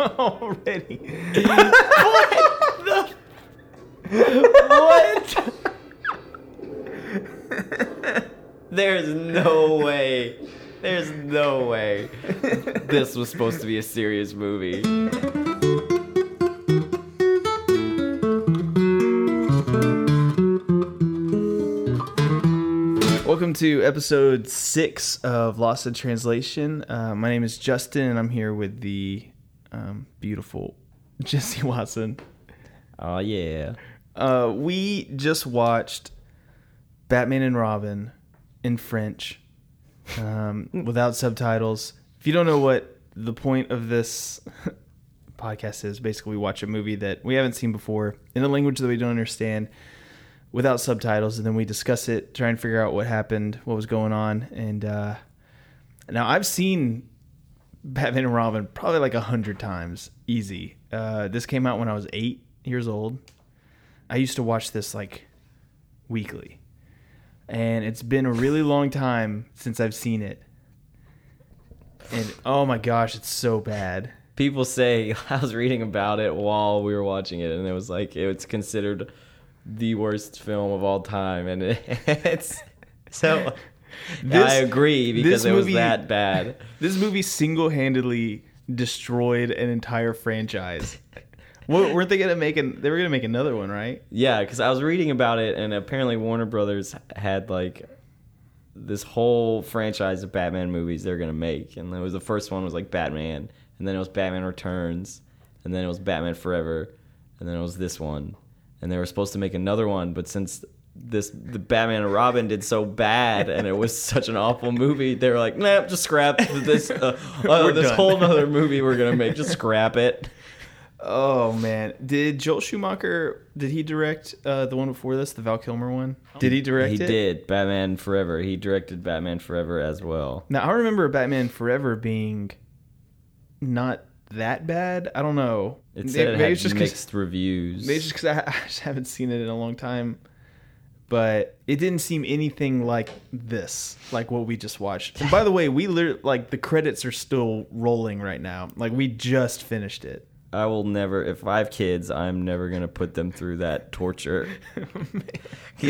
already. what? what? There's no way. There's no way. This was supposed to be a serious movie. Welcome to episode six of Lost in Translation. Uh, my name is Justin, and I'm here with the um, beautiful Jesse Watson. Oh yeah. Uh, we just watched Batman and Robin in French um, without subtitles. If you don't know what the point of this podcast is, basically we watch a movie that we haven't seen before in a language that we don't understand without subtitles, and then we discuss it, try and figure out what happened, what was going on. And uh, now I've seen Batman and Robin probably like a hundred times, easy. Uh, this came out when I was eight years old. I used to watch this like weekly, and it's been a really long time since I've seen it. And oh my gosh, it's so bad. People say I was reading about it while we were watching it, and it was like it's considered the worst film of all time, and it, it's so. This- I agree because it was that bad. This movie single-handedly destroyed an entire franchise. What, weren't they gonna make an? They were gonna make another one, right? Yeah, because I was reading about it, and apparently Warner Brothers had like this whole franchise of Batman movies they're gonna make, and it was the first one was like Batman, and then it was Batman Returns, and then it was Batman Forever, and then it was this one, and they were supposed to make another one, but since this the Batman and Robin did so bad and it was such an awful movie, they were like, nah, just scrap this uh, uh, this done. whole other movie we're gonna make, just scrap it. Oh man, did Joel Schumacher? Did he direct uh, the one before this, the Val Kilmer one? Did he direct He it? did Batman Forever. He directed Batman Forever as well. Now I remember Batman Forever being not that bad. I don't know. It said it Maybe had it's just mixed reviews. Maybe it's just because I, I just haven't seen it in a long time. But it didn't seem anything like this, like what we just watched. And by the way, we literally like the credits are still rolling right now. Like we just finished it. I will never. If I have kids, I'm never gonna put them through that torture.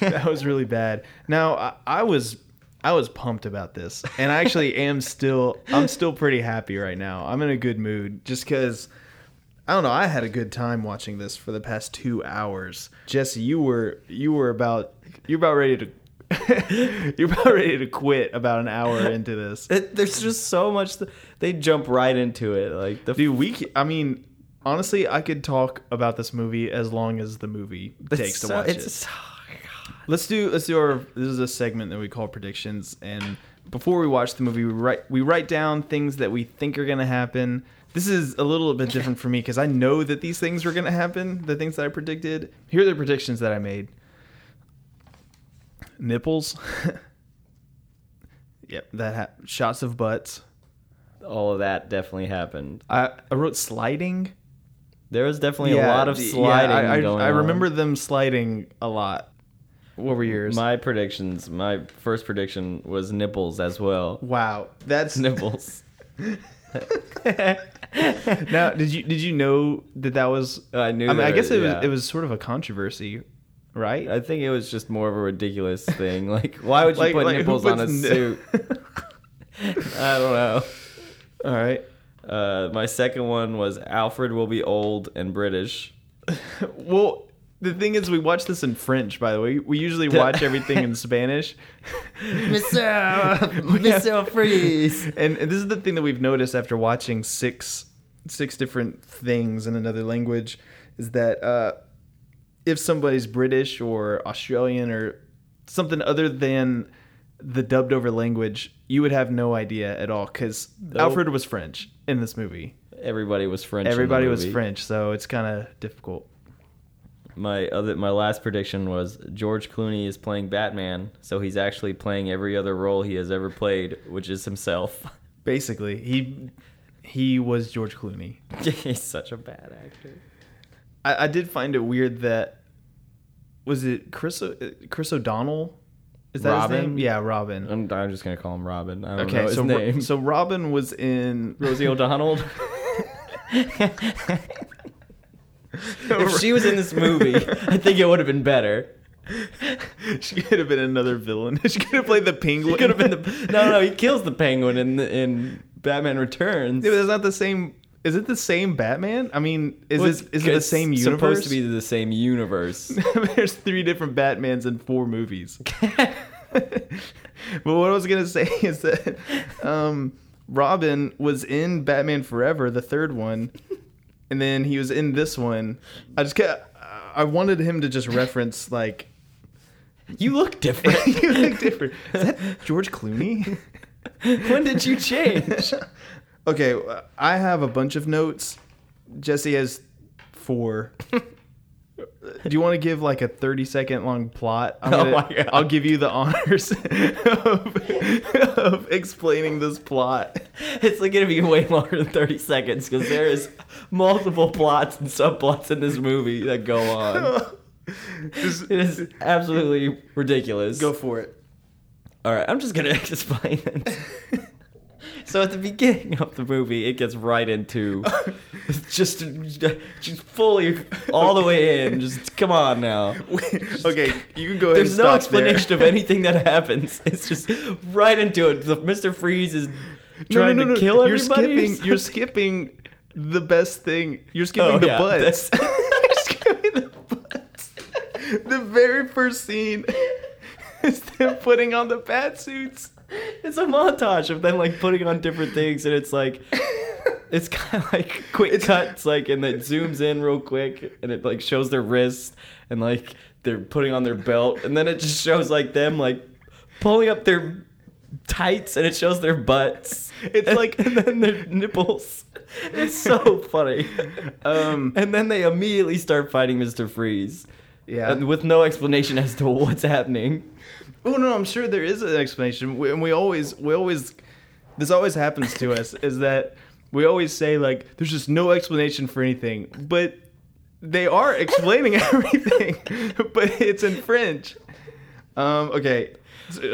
That was really bad. Now I, I was I was pumped about this, and I actually am still I'm still pretty happy right now. I'm in a good mood just because I don't know. I had a good time watching this for the past two hours. Jesse, you were you were about you're about ready to you're about ready to quit about an hour into this. it- there's just so much. th- they jump right into it. Like the Dude, we I mean honestly, I could talk about this movie as long as the movie takes to watch it's it. so- oh, Let's do let's do our this is a segment that we call predictions and before we watch the movie we write we write down things that we think are going to happen. This is a little bit different for me cuz I know that these things were going to happen, the things that I predicted. Here are the predictions that I made. Nipples. yep, that ha- shots of butts. all of that definitely happened. I I wrote sliding. There was definitely a lot of sliding I, I, I on. remember them sliding a lot. What were yours? my predictions. My first prediction was nipples as well. wow, that's Nipples. now, did you did you know that that was? I knew I mean, I guess it- it was it was sort of a controversy, right? I think it was just more of a ridiculous thing. Like, why would you Like- put like, nipples on a suit? I don't know. All right. Uh, my second one was Alfred will be old and British. Well, the thing is, we watch this in French. By the way, we usually watch everything in Spanish. Mr. Mr. Freeze. and this is the thing that we've noticed after watching six six different things in another language is that uh, if somebody's British or Australian or something other than the dubbed over language, you would have no idea at all because Nope. Alfred was French in this movie. Everybody was French. in the Everybody was. French, so it's kind of difficult. My other, my last prediction was George Clooney is playing Batman, so he's actually playing every other role he has ever played, which is himself. Basically, he he was George Clooney. he's such a bad actor. I, I did find it weird that was it Chris Chris O'Donnell Is that Robin? his name? Yeah, Robin. I'm, I'm just gonna call him Robin. I don't know Okay, his so name. so Robin was in Rosie O'Donnell. If she was in this movie, I think it would have been better. she could have been another villain. she could have played the penguin. Could have been the no, no. He kills the penguin in the, in Batman Returns. Yeah, but it's not the same. Is it the same Batman? I mean, is Well, it is it the same universe? Supposed to be the same universe. There's three different Batmans in four movies. but what I was gonna say is that um, Robin was in Batman Forever, the third one, and then he was in this one. I just kept, I wanted him to just reference like you look different. you look different. Is that George Clooney? when did you change? Okay, I have a bunch of notes. Jesse has four. Do you want to give like a 30 second long plot? I'm Oh my God. I'll give you the honors of, of explaining this plot. It's like gonna be way more than thirty seconds because there is multiple plots and subplots in this movie that go on. It is absolutely ridiculous. go for it. All right, I'm just gonna explain it. So at the beginning of the movie, it gets right into just just fully all the way in. Just come on now. okay, you can go ahead. There's no explanation there. of anything that happens. It's just right into it. The, Mr. Freeze is trying no, no, to no. kill You're everybody. skipping. You're skipping the best thing. You're oh, skipping Oh, the yeah, butts. You're skipping the butts. The very first scene is them putting on the bat suits. It's a montage of them like putting on different things, and it's like it's kind of like quick It's- cuts, like and it zooms in real quick, and it like shows their wrist and like they're putting on their belt, and then it just shows like them like pulling up their tights, and it shows their butts. It's and- like- and then their nipples. It's so funny. Um, And then they immediately start fighting Mr. Freeze. yeah. And with no explanation as to what's happening. Oh no, I'm sure there is an explanation. We, and we always, we always, this always happens to us. Is that we always say like, there's just no explanation for anything, but they are explaining everything, but it's in French. Um, okay,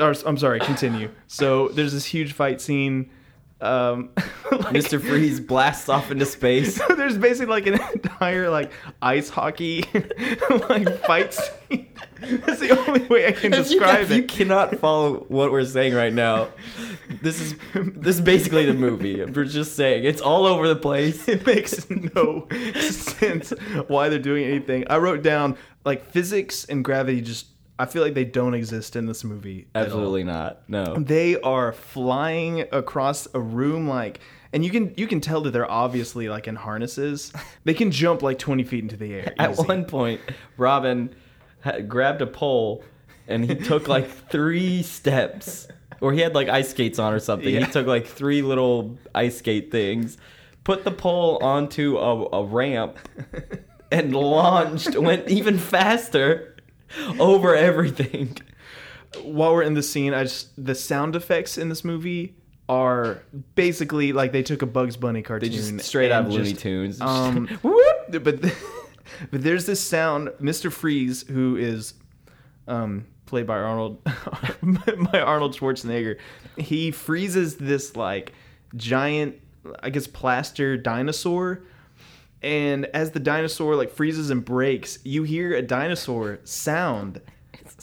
I'm sorry. Continue. So there's this huge fight scene. Um, like- Mr. Freeze blasts off into space. So there's basically like an entire like ice hockey like fight scene. That's the only way I can If you, describe if you cannot follow what we're saying right now, this is this is basically the movie. We're just saying it's all over the place. It makes no sense why they're doing anything. I wrote down like physics and gravity just I feel like they don't exist in this movie. Absolutely not. No. They are flying across a room like and you can you can tell that they're obviously like in harnesses. They can jump like 20 feet into the air. At one point, Robin had grabbed a pole and he took like three steps, or he had like ice skates on or something. Yeah. He took like three little ice skate things, put the pole onto a, a ramp, and launched, went even faster over everything. while we're in the scene, I just the sound effects in this movie are basically like they took a Bugs Bunny They cartoon, just straight out of Looney Tunes. Um, Whoop! but but there's this sound, Mr. Freeze, who is um, played by Arnold by Arnold Schwarzenegger. He freezes this like giant, I guess, plaster dinosaur. And as the dinosaur like freezes and breaks, you hear a dinosaur sound.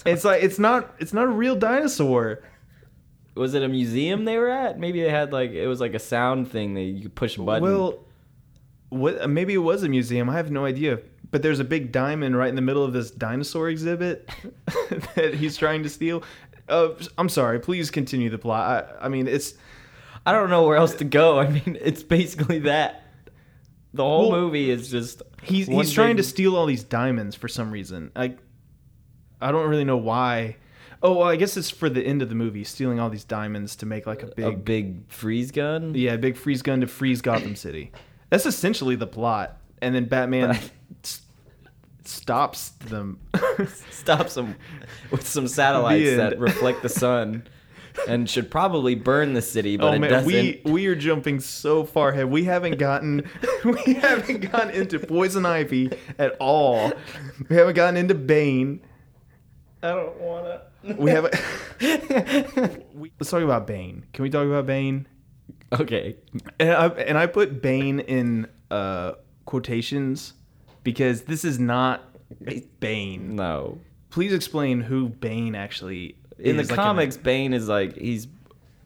It's like it's not it's not a real dinosaur. was it a museum they were at? Maybe they had like it was like a sound thing that you could push a button. Well, what? Maybe it was a museum. I have no idea. But there's a big diamond right in the middle of this dinosaur exhibit that he's trying to steal. Uh, I'm sorry. Please continue the plot. I, I mean, it's I don't know where else to go. I mean, it's basically that. The whole Well, movie is just he's he's trying to steal all these diamonds for some reason. I I don't really know why. Oh, well, I guess it's for the end of the movie, stealing all these diamonds to make like a big, a big freeze gun. yeah, a big freeze gun to freeze Gotham City. That's essentially the plot. And then Batman But s- stops them. Stops them with some satellites that reflect the sun, and should probably burn the city, but oh it man, doesn't. we we are jumping so far ahead. We haven't gotten we haven't gotten into Poison Ivy at all. We haven't gotten into Bane. I don't wanna. we have. A, we, let's talk about Bane. Can we talk about Bane? Okay. And I, and I put Bane in uh, quotations because this is not Bane. No. Please explain who Bane actually In the. Like, comics, Bane is like he's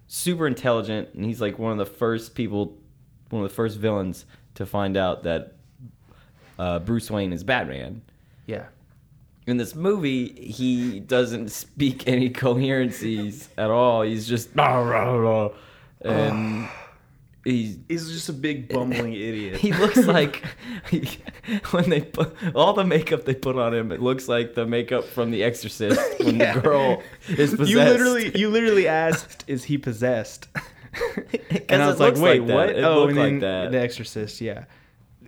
super intelligent and he's like one of the first people one of the first villains to find out that uh, Bruce Wayne is Batman. yeah. in this movie, he doesn't speak any coherencies at all. He's just. And um, he He's just a big bumbling idiot. he looks like when they put all the makeup they put on him. It looks like the makeup from The Exorcist when Yeah. the girl is possessed. You literally, you literally asked, "Is he possessed?" and I was like, "Wait, like what?" It oh, and like that. The Exorcist, yeah.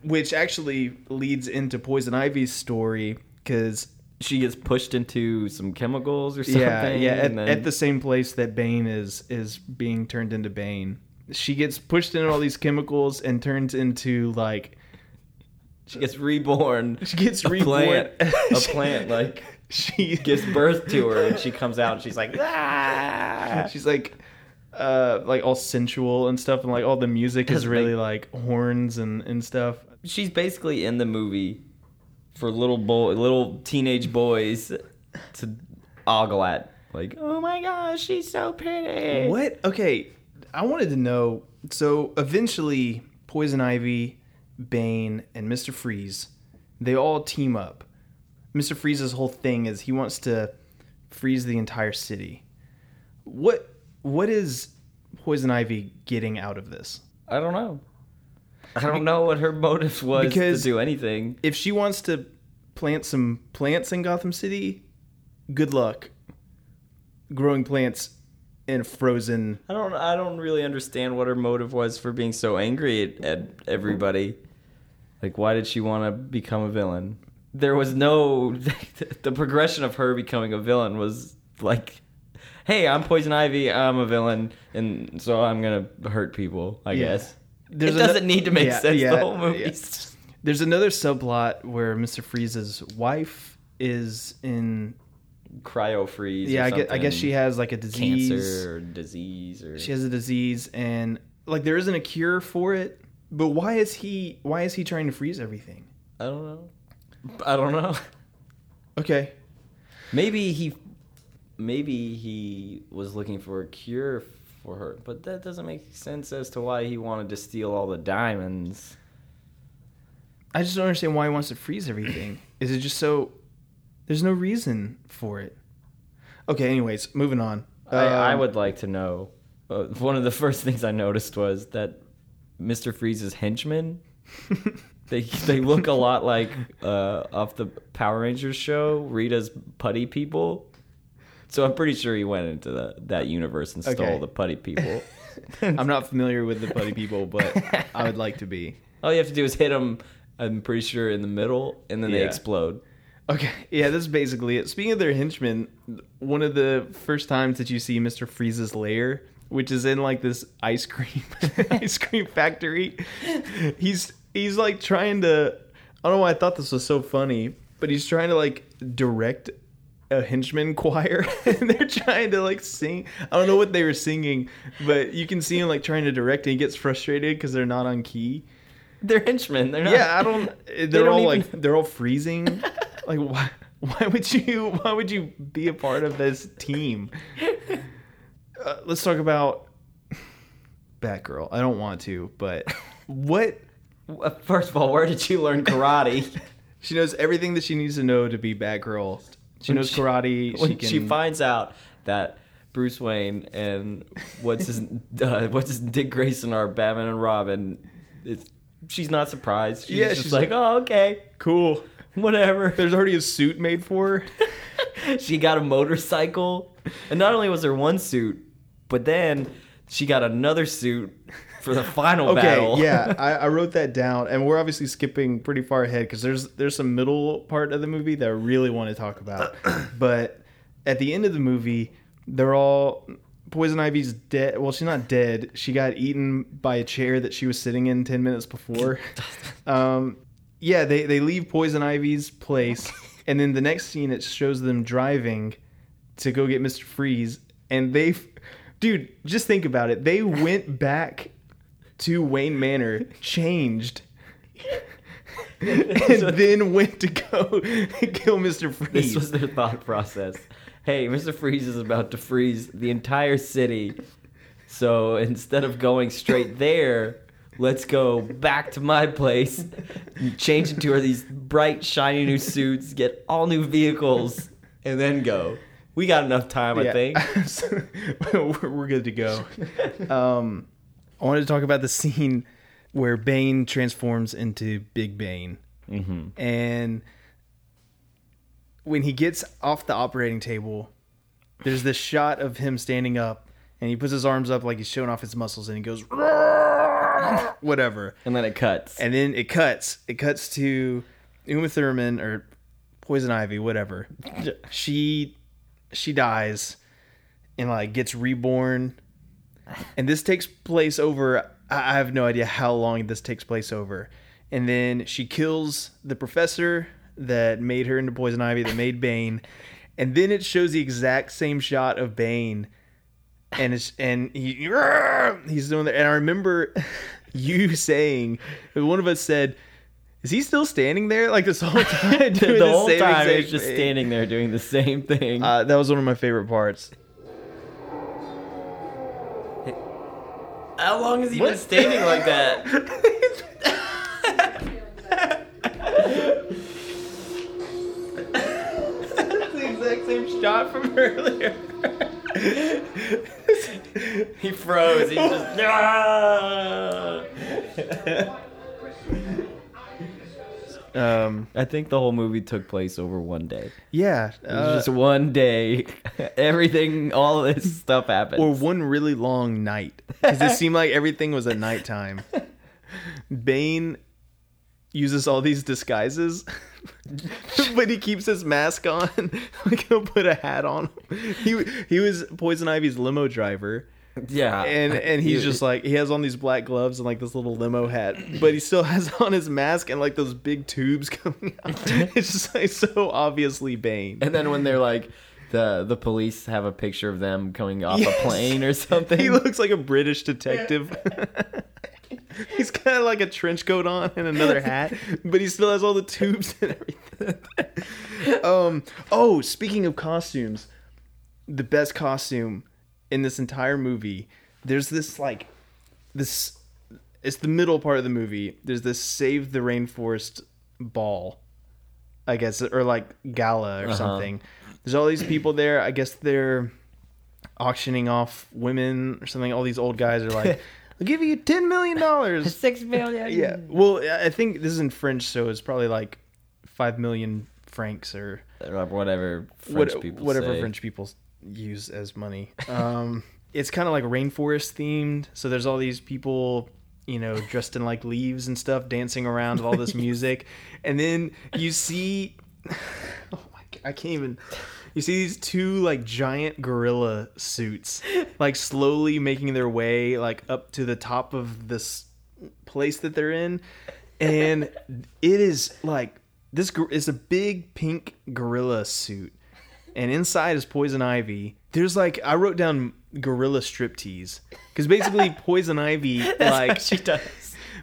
Which actually leads into Poison Ivy's story because she gets pushed into some chemicals or something. yeah, yeah, at, then- at the same place that Bane is is being turned into Bane. She gets pushed into all these chemicals and turns into like she gets reborn. she gets a reborn. plant. A plant like she gives birth to her, and she comes out and she's like, ah. She's like, uh, like all sensual and stuff, and like all the music is really like horns and and stuff. she's basically in the movie for little boy, little teenage boys to ogle at. Like, oh my gosh, she's so pretty. What? Okay, I wanted to know. So eventually, Poison Ivy, Bane, and Mister Freeze, they all team up. Mister Freeze's whole thing is he wants to freeze the entire city. What? What is Poison Ivy getting out of this? I don't know. I don't know what her motive was Because- to do anything. if she wants to plant some plants in Gotham City, good luck growing plants in a frozen. I don't. I don't really understand what her motive was for being so angry at, at everybody. Like, why did she want to become a villain? There was no. The progression of her becoming a villain was like, "Hey, I'm Poison Ivy. I'm a villain, and so I'm gonna hurt people." I Yeah. guess There's it doesn't need to make Yeah, sense. yeah, the whole movie. yeah. There's another subplot where Mr. Freeze's wife is in. Cryo freeze. Yeah, or I guess, I guess she has like a disease. cancer or disease or She has a disease, and like there isn't a cure for it. But why is he? Why is he trying to freeze everything? I don't know. I don't know. Okay, Maybe he, maybe he was looking for a cure for her, but that doesn't make sense as to why he wanted to steal all the diamonds. I just don't understand why he wants to freeze everything. Is it just so? There's no reason for it. Okay. Anyways, moving on. I, I Um, would like to know. Uh, one of the first things I noticed was that Mister Freeze's henchmen. They they look a lot like uh, off the Power Rangers show, Rita's putty people. So I'm pretty sure he went into the, that universe and stole Okay. the putty people. I'm not familiar with the Putty People, but I would like to be. All you have to do is hit them. I'm pretty sure in the middle, and then they Yeah. explode. Okay, yeah, this is basically it. Speaking of their henchmen, one of the first times that you see Mister Freeze's lair, which is in like this ice cream ice cream factory, he's he's like trying to. I don't know why I thought this was so funny, but he's trying to like direct a henchman choir, and they're trying to like sing. I don't know what they were singing, but you can see him like trying to direct, and he gets frustrated because they're not on key. They're henchmen. They're not. Yeah, I don't. They're don't all even- like they're all freezing. like why? Why would you? Why would you be a part of this team? Uh, let's talk about Batgirl. I don't want to, but what? First of all, where did you learn karate? She knows everything that she needs to know to be Batgirl. She knows she- karate. when she can. she finds out that Bruce Wayne and what's his uh, what's his Dick Grayson are Batman and Robin, it's, she's not surprised. She's Yeah, just she's like, like- oh okay, cool. whatever. There's already a suit made for her. she got a motorcycle, and not only was there one suit, but then she got another suit for the final Okay, battle. yeah, I, I wrote that down, and we're obviously skipping pretty far ahead because there's there's some middle part of the movie that I really want to talk about. but at the end of the movie, they're all Poison Ivy's dead. Well, she's not dead. She got eaten by a chair that she was sitting in ten minutes before. um, yeah, they they leave Poison Ivy's place, and then the next scene it shows them driving to go get Mr. Freeze, and they, dude, just think about it. They went back to Wayne Manor, changed, and then went to go kill Mr. Freeze. This was their thought process. Hey, Mr. Freeze is about to freeze the entire city. So instead of going straight there, let's go back to my place, change into these bright, shiny new suits, get all new vehicles, and then go. We got enough time, I think. We're, we're good to go. Um, I wanted to talk about the scene where Bane transforms into Big Bane. hmm and when he gets off the operating table, there's this shot of him standing up, and he puts his arms up like he's showing off his muscles, and he goes, whatever. And then it cuts. And then it cuts. It cuts to Uma Thurman or Poison Ivy, whatever. She she dies and like gets reborn. And this takes place over I have no idea how long this takes place over. And then she kills the professor that made her into Poison Ivy, that made Bane. And then it shows the exact same shot of Bane and it's and he he's doing that and i remember you saying one of us said is he still standing there like this whole time the the whole time he's just standing there doing the same thing. uh, that was one of my favorite parts How long has he What? been standing like that? That's the exact same shot from earlier he froze. He just. Ah! Um I think the whole movie took place over one day. yeah It was uh, just one day. Everything, all this stuff happened. or one really long night because it seemed like everything was at nighttime bane uses all these disguises but he keeps his mask on like he'll put a hat on him he, he was poison ivy's limo driver yeah, and and he's just like he has on these black gloves and like this little limo hat but he still has on his mask and like those big tubes coming out it's just like so obviously bane And then when they're like, the the police have a picture of them coming off Yes. a plane or something. He looks like a British detective. He's got like a trench coat on and another hat, but he still has all the tubes and everything. um. Oh, speaking of costumes, the best costume in this entire movie. There's this like this. It's the middle part of the movie. There's this save the rainforest ball, I guess, or like gala or Uh-huh. something. There's all these people there. I guess they're auctioning off women or something. All these old guys are like, "I'll give you ten million dollars." Six million. yeah. Well, I think this is in French, so it's probably like five million francs or Or whatever French what- people whatever say. French people use as money. Um, it's kind of like rainforest themed. So there's all these people, you know, dressed in like leaves and stuff, dancing around with all this music, and then you see, oh my god, I can't even. You see these two like giant gorilla suits, like slowly making their way like up to the top of this place that they're in, and it is like this is a big pink gorilla suit, and inside is poison ivy. There's like I wrote down gorilla striptease because basically poison ivy like she does.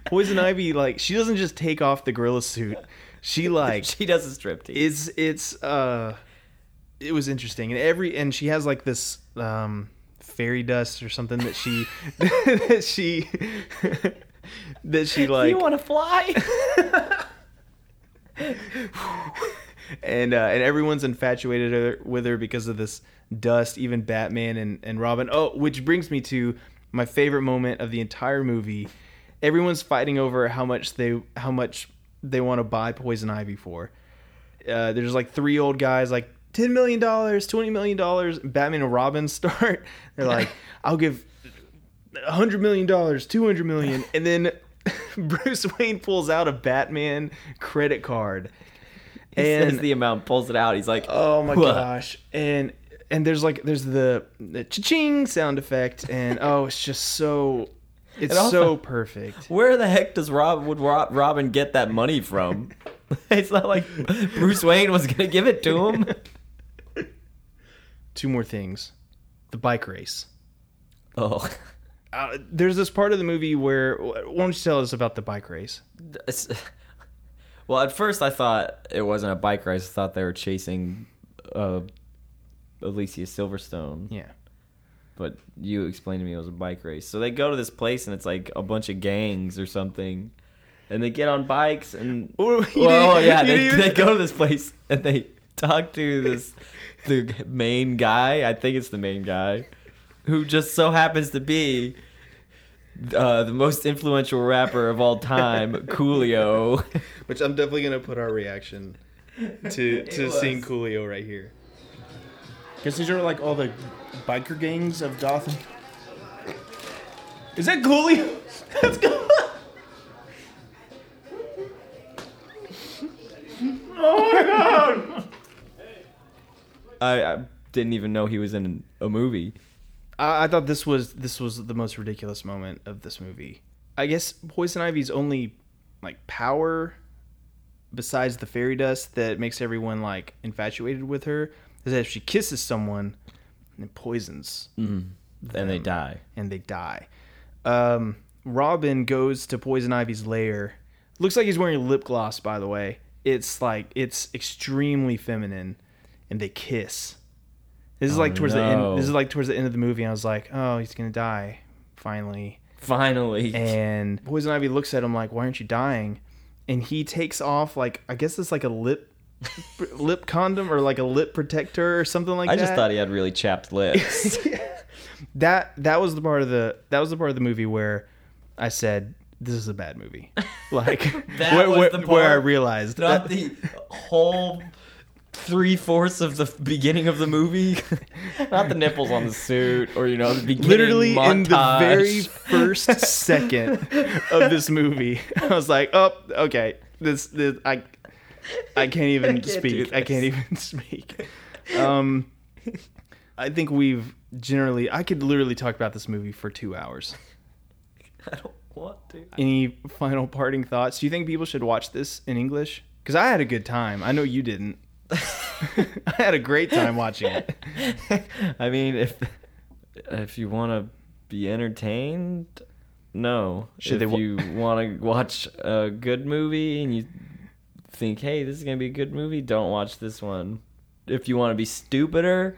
poison ivy like she doesn't just take off the gorilla suit, she like she does a striptease. it's it's uh it was interesting and every and she has like this um fairy dust or something that she that she that she like you want to fly? And uh, and everyone's infatuated with her because of this dust. Even Batman and and Robin. Oh, which brings me to my favorite moment of the entire movie. Everyone's fighting over how much they how much they want to buy Poison Ivy for. Uh, there's like three old guys like ten million dollars, twenty million dollars. Batman and Robin start. They're like, I'll give hundred million dollars, two hundred million, and then Bruce Wayne pulls out a Batman credit card. And the amount, pulls it out. He's like, Oh my "What?" gosh. And and there's like there's the, the cha-ching sound effect and oh it's just so it's also- so perfect. Where the heck does Rob would Rob, Robin get that money from? it's not like Bruce Wayne was gonna give it to him. two more things. The bike race. Oh, Uh, there's this part of the movie where. Why don't you tell us about the bike race? Well, at first I thought it wasn't a bike race. I thought they were chasing uh, Alicia Silverstone. Yeah. But you explained to me it was a bike race. So they go to this place and it's like a bunch of gangs or something. And they get on bikes and Oh, well, yeah, they, they go to this place and they talk to this the main guy. I think it's the main guy who just so happens to be uh, the most influential rapper of all time, Coolio. Which I'm definitely gonna put our reaction to to was. seeing Coolio right here. Guess these are like all the biker gangs of Gotham. Is that Coolio? That's Coolio. oh my god! I, I didn't even know he was in a movie. I, I thought this was this was the most ridiculous moment of this movie. I guess Poison Ivy's only like power, besides the fairy dust that makes everyone like infatuated with her, is that if she kisses someone, it poisons And they die. and they die. Um, Robin goes to Poison Ivy's lair. Looks like he's wearing lip gloss, by the way. It's like it's extremely feminine, and they kiss. This is Oh, like towards the end. This is like towards the end of the movie. I was like, oh, he's gonna die, finally. Finally. And Poison Ivy looks at him like, why aren't you dying? And he takes off like I guess it's like a lip lip condom or like a lip protector or something like I that. I just thought he had really chapped lips. that that was the part of the that was the part of the movie where I said this is a bad movie. Like That where, was where, the where I realized Not that, the whole three fourths of the beginning of the movie. Not the nipples on the suit or you know the beginning literally in the very first second of this movie, I was like, oh, okay, this, this I I can't even can't speak. I can't even speak. Um, I think we've generally. I could literally talk about this movie for two hours. I don't want to. Any final parting thoughts? Do you think people should watch this in English? Because I had a good time. I know you didn't. I had a great time watching it. I mean, if if you want to be entertained, no. Should if wa- you want to watch a good movie and you think, hey, this is gonna be a good movie, don't watch this one. If you want to be stupider,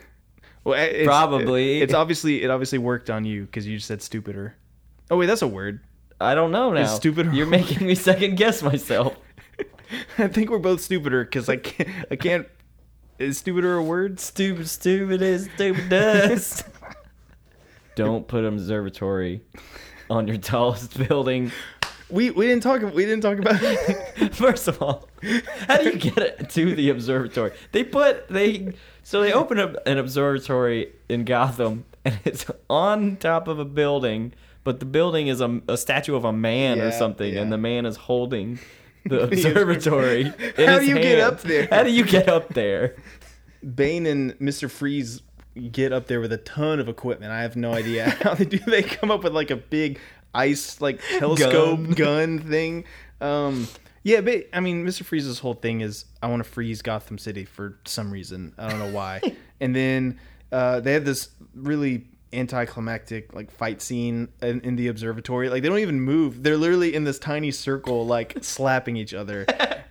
Well, it's, Probably. It's obviously it obviously worked on you because you just said stupider. Oh wait, that's a word. I don't know now. Is stupid You're making me second guess myself. I think we're both stupider because I can't. I can't. Is stupider a word? Stupid, stupid is stupidest. don't put an observatory on your tallest building. We we didn't talk. We didn't talk about. First of all, how do you get it to the observatory? They put they so they open up an observatory in Gotham, and it's on top of a building, but the building is a, a statue of a man or something, yeah. and the man is holding the observatory. How do you get up there? How do you get up there? Bane and Mister Freeze get up there with a ton of equipment. I have no idea how they do. They come up with like a big ice like telescope Gun. gun, thing. Um, yeah, but I mean, Mister Freeze's whole thing is I want to freeze Gotham City for some reason. I don't know why. and then uh, they have this really anticlimactic like fight scene in, in the observatory. Like they don't even move. They're literally in this tiny circle, like slapping each other.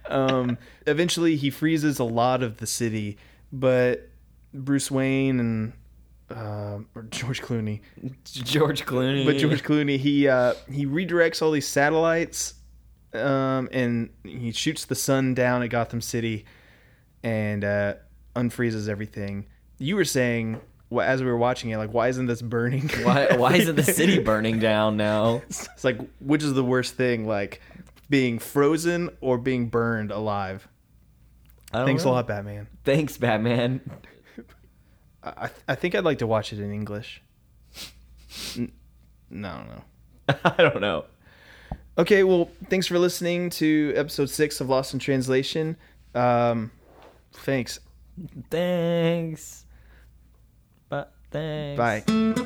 Um, eventually, he freezes a lot of the city, but Bruce Wayne and uh, or George Clooney, George Clooney. but George Clooney, he uh, he redirects all these satellites, um, and he shoots the sun down at Gotham City, and uh, unfreezes everything. You were saying, as we were watching it, like, why isn't this burning? Why, why isn't the city burning down now? it's like, which is the worst thing, like being frozen or being burned alive? I don't Thanks know. a lot, Batman. Thanks, Batman. I, I think I'd like to watch it in English. N- No, I don't know. I don't know. Okay, well, thanks for listening to episode six of Lost in Translation. Um, thanks. Thanks. Thanks. Bye.